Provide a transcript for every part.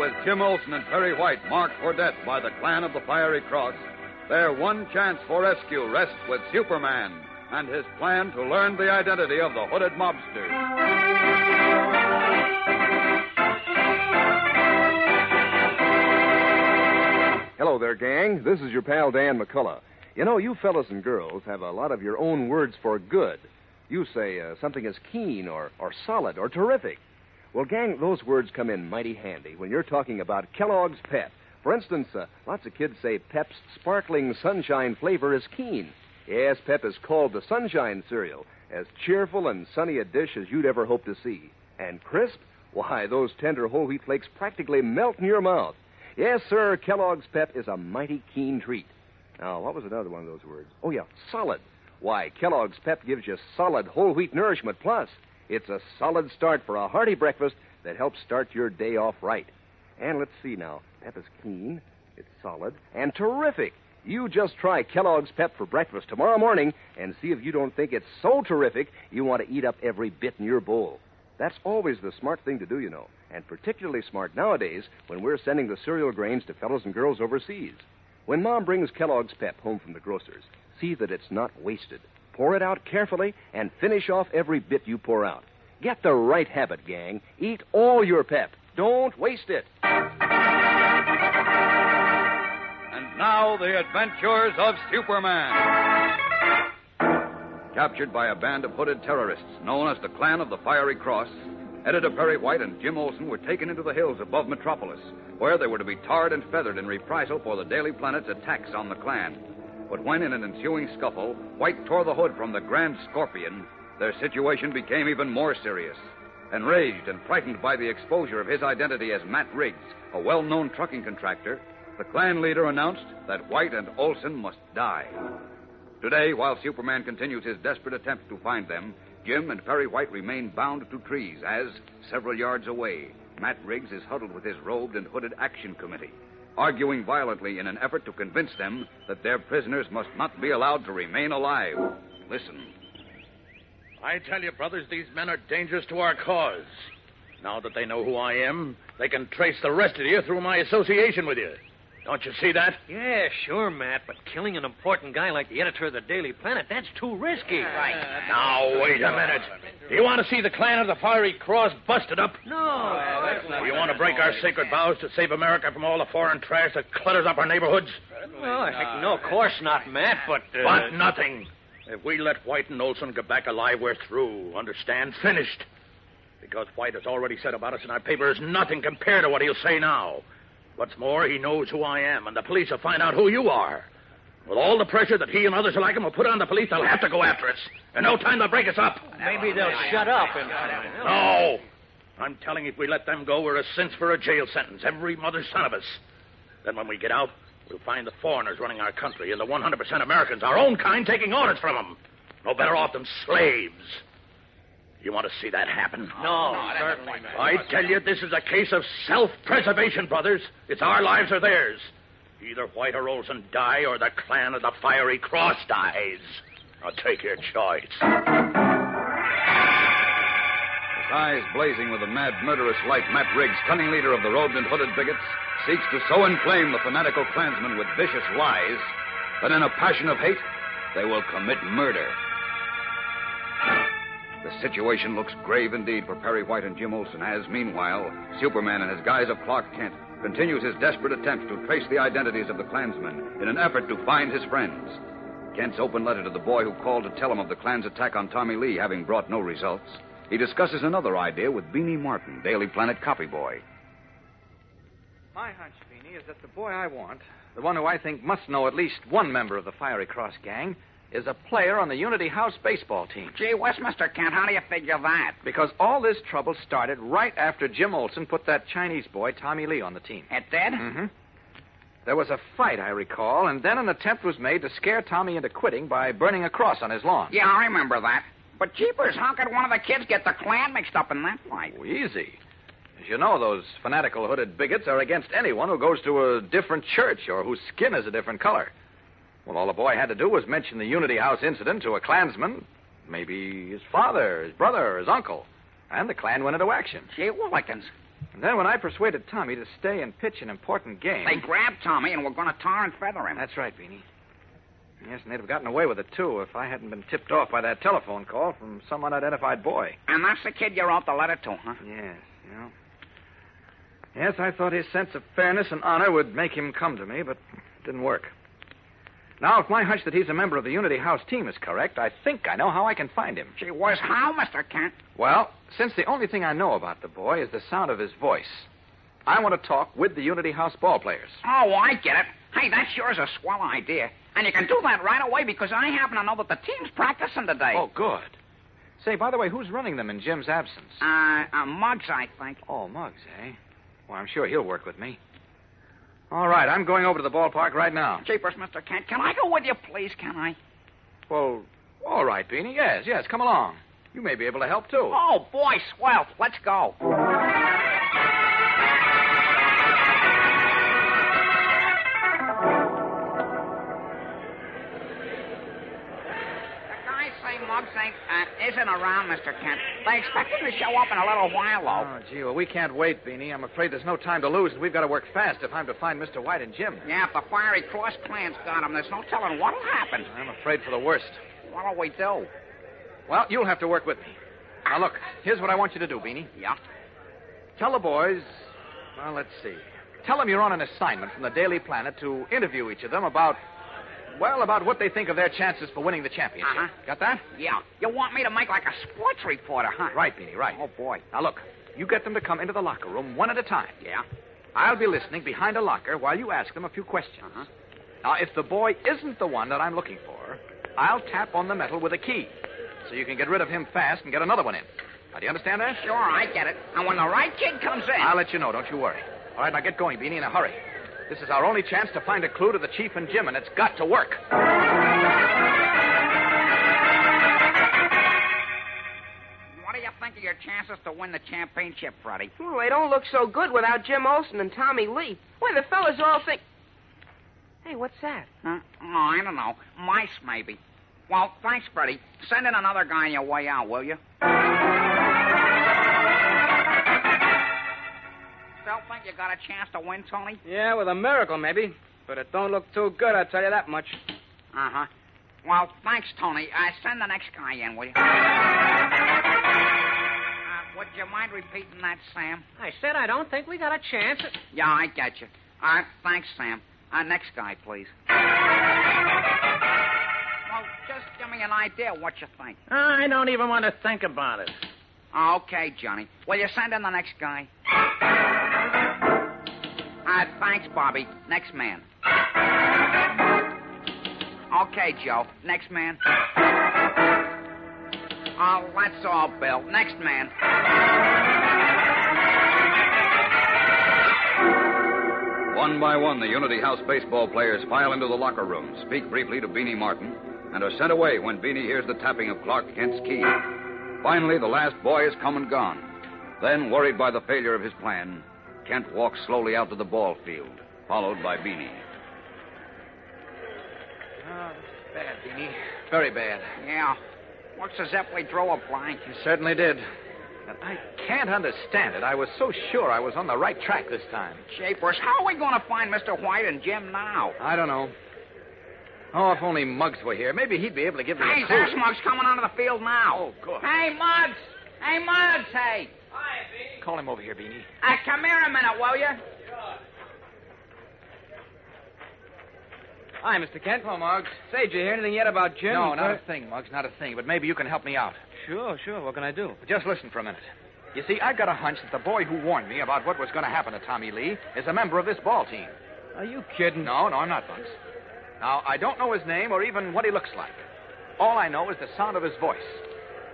With Jim Olsen and Perry White marked for death by the clan of the Fiery Cross, their one chance for rescue rests with Superman and his plan to learn the identity of the hooded mobster. Hello there, gang. This is your pal Dan McCullough. You know, you fellas and girls have a lot of your own words for good. You say uh, something is keen or, or solid or terrific. Well, gang, those words come in mighty handy when you're talking about Kellogg's Pep. For instance, uh, lots of kids say Pep's sparkling sunshine flavor is keen. Yes, Pep is called the sunshine cereal, as cheerful and sunny a dish as you'd ever hope to see. And crisp? Why, those tender whole wheat flakes practically melt in your mouth. Yes, sir, Kellogg's Pep is a mighty keen treat. Now, what was another one of those words? Oh, yeah, solid. Why, Kellogg's Pep gives you solid whole wheat nourishment plus. It's a solid start for a hearty breakfast that helps start your day off right. And let's see now. Pep is keen, it's solid, and terrific. You just try Kellogg's Pep for breakfast tomorrow morning and see if you don't think it's so terrific you want to eat up every bit in your bowl. That's always the smart thing to do, you know, and particularly smart nowadays when we're sending the cereal grains to fellows and girls overseas. When Mom brings Kellogg's Pep home from the grocer's, see that it's not wasted. Pour it out carefully and finish off every bit you pour out. Get the right habit, gang. Eat all your pep. Don't waste it. And now, the adventures of Superman. Captured by a band of hooded terrorists known as the Clan of the Fiery Cross, Editor Perry White and Jim Olsen were taken into the hills above Metropolis, where they were to be tarred and feathered in reprisal for the Daily Planet's attacks on the Clan. But when, in an ensuing scuffle, White tore the hood from the Grand Scorpion, their situation became even more serious. Enraged and frightened by the exposure of his identity as Matt Riggs, a well known trucking contractor, the clan leader announced that White and Olsen must die. Today, while Superman continues his desperate attempt to find them, Jim and Perry White remain bound to trees as, several yards away, Matt Riggs is huddled with his robed and hooded action committee, arguing violently in an effort to convince them that their prisoners must not be allowed to remain alive. Listen. I tell you, brothers, these men are dangerous to our cause. Now that they know who I am, they can trace the rest of you through my association with you. Don't you see that? Yeah, sure, Matt, but killing an important guy like the editor of the Daily Planet, that's too risky. Right. Now, wait a minute. Do you want to see the clan of the Fiery Cross busted up? No. Do you want to break our sacred vows to save America from all the foreign trash that clutters up our neighborhoods? Well, heck, no, of course not, Matt, but. Uh... But nothing. If we let White and Olsen get back alive, we're through. Understand? Finished. Because White has already said about us in our paper is nothing compared to what he'll say now. What's more, he knows who I am, and the police will find out who you are. With all the pressure that he and others like him will put on the police, they'll have to go after us. And no time to break us up. Maybe they'll shut up and. No. I'm telling you, if we let them go, we're a cinch for a jail sentence. Every mother's son of us. Then when we get out, we'll find the foreigners running our country and the 100% Americans, our own kind, taking orders from them. No better off than slaves. You want to see that happen? No, certainly not. I tell you, this is a case of self-preservation, brothers. It's our lives or theirs. Either White or Olsen die, or the clan of the Fiery Cross dies. Now take your choice. Eyes blazing with a mad, murderous light, Matt Riggs, cunning leader of the robed and hooded bigots, seeks to so inflame the fanatical clansmen with vicious lies that in a passion of hate, they will commit murder. The situation looks grave indeed for Perry White and Jim Olsen as, meanwhile, Superman in his guise of Clark Kent continues his desperate attempts to trace the identities of the Klansmen in an effort to find his friends. Kent's open letter to the boy who called to tell him of the Klan's attack on Tommy Lee having brought no results, he discusses another idea with Beanie Martin, Daily Planet copy boy. My hunch, Beanie, is that the boy I want, the one who I think must know at least one member of the Fiery Cross gang, is a player on the Unity House baseball team. Gee Westminster Kent, how do you figure that? Because all this trouble started right after Jim Olsen put that Chinese boy, Tommy Lee, on the team. It did? Mm-hmm. There was a fight, I recall, and then an attempt was made to scare Tommy into quitting by burning a cross on his lawn. Yeah, I remember that. But jeepers, how could one of the kids get the Klan mixed up in that fight? Oh, easy. As you know, those fanatical hooded bigots are against anyone who goes to a different church or whose skin is a different color. Well, all the boy had to do was mention the Unity House incident to a Klansman, maybe his father, his brother, or his uncle, and the Klan went into action. Gee willikins. And then when I persuaded Tommy to stay and pitch an important game. They grabbed Tommy and were going to tar and feather him. That's right, Beanie. Yes, and they'd have gotten away with it, too, if I hadn't been tipped off by that telephone call from some unidentified boy. And that's the kid you wrote the letter to, huh? Yes, yeah. Yes, I thought his sense of fairness and honor would make him come to me, but it didn't work. Now, if my hunch that he's a member of the Unity House team is correct, I think I know how I can find him. Gee whiz, how, Mr. Kent? Well, since the only thing I know about the boy is the sound of his voice, I want to talk with the Unity House ball players. Oh, I get it. Hey, that sure is a swell idea. And you can do that right away because I happen to know that the team's practicing today. Oh, good. Say, by the way, who's running them in Jim's absence? Uh, uh Muggs, I think. Oh, Muggs, eh? Well, I'm sure he'll work with me. All right, I'm going over to the ballpark right now. Jeepers, Mr. Kent. Can I go with you, please? Can I? Well, all right, Beanie. Yes, yes, come along. You may be able to help, too. Oh, boy, swell. Let's go. Guy saying Muggs ain't, uh, isn't around, Mr. Kent. They expect him to show up in a little while, though. Oh, gee, well, we can't wait, Beanie. I'm afraid there's no time to lose, and we've got to work fast if I'm to find Mr. White and Jim. Yeah, if the fiery cross clan's got him, there's no telling what'll happen. I'm afraid for the worst. What'll we do? Well, you'll have to work with me. Now, look, here's what I want you to do, Beanie. Yeah? Tell the boys, well, let's see. Tell them you're on an assignment from the Daily Planet to interview each of them about, well, about what they think of their chances for winning the championship. Uh-huh. Got that? Yeah. You want me to make like a sports reporter, huh? Right, Beanie, right. Oh, boy. Now, look, you get them to come into the locker room one at a time. Yeah? I'll be listening behind a locker while you ask them a few questions. Uh-huh. Now, if the boy isn't the one that I'm looking for, I'll tap on the metal with a key so you can get rid of him fast and get another one in. Now, do you understand that? Sure, I get it. And when the right kid comes in. I'll let you know. Don't you worry. All right, now get going, Beanie, in a hurry. This is our only chance to find a clue to the chief and Jim, and it's got to work. What do you think of your chances to win the championship, Freddie? Well, they don't look so good without Jim Olsen and Tommy Lee. Why, the fellas all think. Hey, what's that? Huh? Oh, I don't know. Mice, maybe. Well, thanks, Freddie. Send in another guy on your way out, will you? Think you got a chance to win, Tony? Yeah, with a miracle, maybe. But it don't look too good, I'll tell you that much. Uh huh. Well, thanks, Tony. Uh, send the next guy in, will you? Uh, would you mind repeating that, Sam? I said I don't think we got a chance. Yeah, I get you. Uh, thanks, Sam. Uh, next guy, please. Well, just give me an idea what you think. I don't even want to think about it. Okay, Johnny. Will you send in the next guy? Uh, thanks, Bobby. Next man. Okay, Joe. Next man. Oh, that's all, Bill. Next man. One by one, the Unity House baseball players file into the locker room, speak briefly to Beanie Martin, and are sent away when Beanie hears the tapping of Clark Kent's key. Finally, the last boy is come and gone. Then, worried by the failure of his plan, Kent walks slowly out to the ball field, followed by Beanie. Oh, this is bad, Beanie. Very bad. Yeah. Looks as if we drew a blank. You certainly did. And I can't understand it. I was so sure I was on the right track this time. Shapers, how are we going to find Mr. White and Jim now? I don't know. Oh, if only Muggs were here. Maybe he'd be able to give me Hey, a clue. there's Muggs coming onto the field now. Oh, good. Hey, Muggs. Hey, Muggs, hey. Call him over here, Beanie. Uh, come here a minute, will you? Sure. Hi, Mr. Kent. Hello, Muggs. Say, did you hear anything yet about Jim? No, He not a thing, Muggs, not a thing. But maybe you can help me out. Sure, sure. What can I do? Just listen for a minute. You see, I've got a hunch that the boy who warned me about what was going to happen to Tommy Lee is a member of this ball team. Are you kidding? No, no, I'm not, Muggs. Now, I don't know his name or even what he looks like. All I know is the sound of his voice.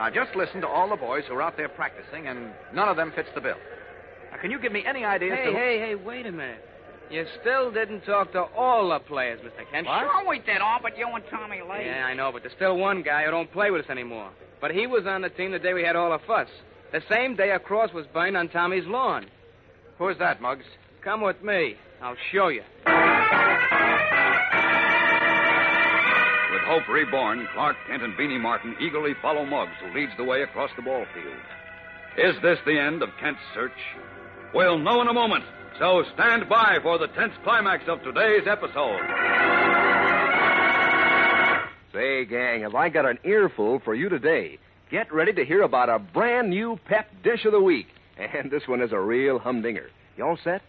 Now, just listen to all the boys who are out there practicing, and none of them fits the bill. Now, can you give me any idea as Hey, to who- hey, hey, wait a minute. You still didn't talk to all the players, Mr. Kent. What? Sure we did, all but you and Tommy Lee. Yeah, I know, but there's still one guy who don't play with us anymore. But he was on the team the day we had all the fuss. The same day a cross was burned on Tommy's lawn. Who is that, Muggs? Come with me. I'll show you. Hope reborn, Clark Kent and Beanie Martin eagerly follow Muggs, who leads the way across the ball field. Is this the end of Kent's search? We'll know in a moment, so stand by for the tense climax of today's episode. Say, gang, have I got an earful for you today? Get ready to hear about a brand new pep dish of the week. And this one is a real humdinger. You all set?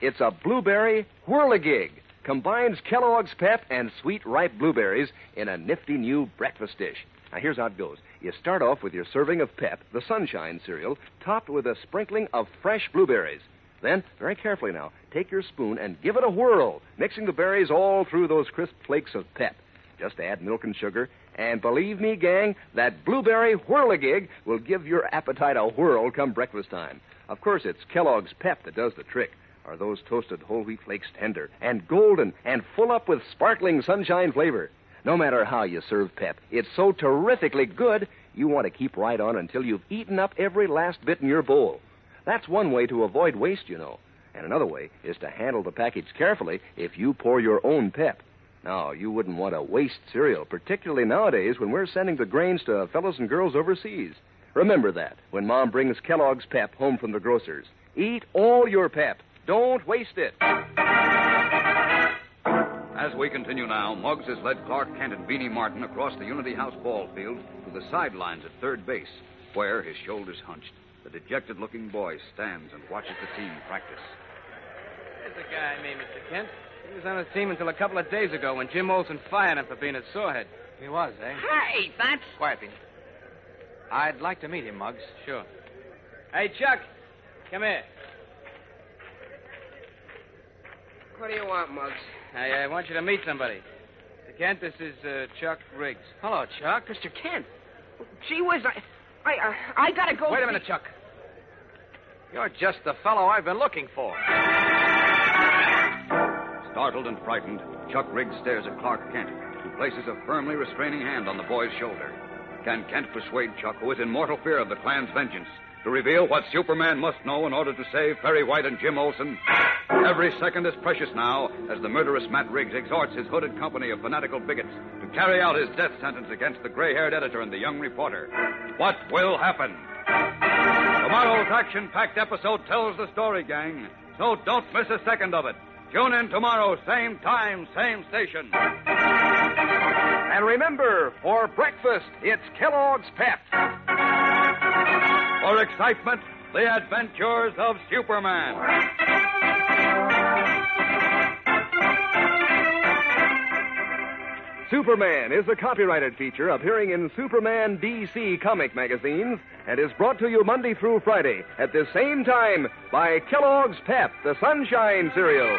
It's a blueberry whirligig. Combines Kellogg's Pep and sweet ripe blueberries in a nifty new breakfast dish. Now, here's how it goes. You start off with your serving of Pep, the Sunshine cereal, topped with a sprinkling of fresh blueberries. Then, very carefully now, take your spoon and give it a whirl, mixing the berries all through those crisp flakes of Pep. Just add milk and sugar, and believe me, gang, that blueberry whirligig will give your appetite a whirl come breakfast time. Of course, it's Kellogg's Pep that does the trick. Are those toasted whole wheat flakes tender and golden and full up with sparkling sunshine flavor? No matter how you serve Pep, it's so terrifically good, you want to keep right on until you've eaten up every last bit in your bowl. That's one way to avoid waste, you know. And another way is to handle the package carefully if you pour your own Pep. Now, you wouldn't want to waste cereal, particularly nowadays when we're sending the grains to fellows and girls overseas. Remember that when Mom brings Kellogg's Pep home from the grocer's. Eat all your Pep. Don't waste it. As we continue now, Muggs has led Clark Kent and Beanie Martin across the Unity House ball field to the sidelines at third base, where, his shoulders hunched, the dejected looking boy stands and watches the team practice. There's the guy I mean, Mr. Kent. He was on the team until a couple of days ago when Jim Olsen fired him for being a sorehead. He was, eh? Hey, that's. Quiet, Beanie. I'd like to meet him, Muggs. Sure. Hey, Chuck, come here. What do you want, Muggs? I, I want you to meet somebody. Mr. Kent, this is uh, Chuck Riggs. Hello, Chuck. Mr. Kent. Gee whiz, I, I, I, I gotta go. Wait a see- minute, Chuck. You're just the fellow I've been looking for. Startled and frightened, Chuck Riggs stares at Clark Kent, who places a firmly restraining hand on the boy's shoulder. Can Kent persuade Chuck, who is in mortal fear of the clan's vengeance, to reveal what Superman must know in order to save Perry White and Jim Olsen? Every second is precious now as the murderous Matt Riggs exhorts his hooded company of fanatical bigots to carry out his death sentence against the gray haired editor and the young reporter. What will happen? Tomorrow's action packed episode tells the story, gang, so don't miss a second of it. Tune in tomorrow, same time, same station. And remember, for breakfast, it's Kellogg's Pep. For excitement, the adventures of Superman. Superman is a copyrighted feature appearing in Superman DC comic magazines and is brought to you Monday through Friday at the same time by Kellogg's Pep, the Sunshine Cereal.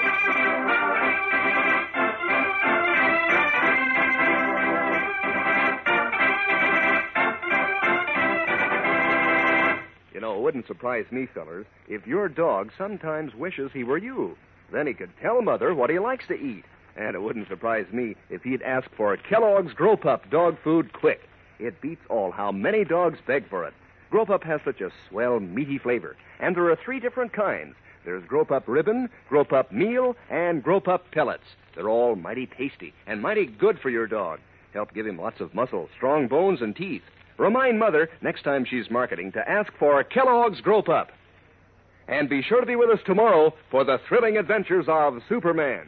You know, it wouldn't surprise me, fellers, if your dog sometimes wishes he were you. Then he could tell Mother what he likes to eat. And it wouldn't surprise me if he'd ask for Kellogg's Grow Pup dog food quick. It beats all how many dogs beg for it. Grow Pup has such a swell, meaty flavor. And there are three different kinds. There's Grow Pup Ribbon, Grow Pup Meal, and Grow Pup Pellets. They're all mighty tasty and mighty good for your dog. Help give him lots of muscle, strong bones, and teeth. Remind Mother next time she's marketing to ask for Kellogg's Grow Pup. And be sure to be with us tomorrow for the thrilling adventures of Superman.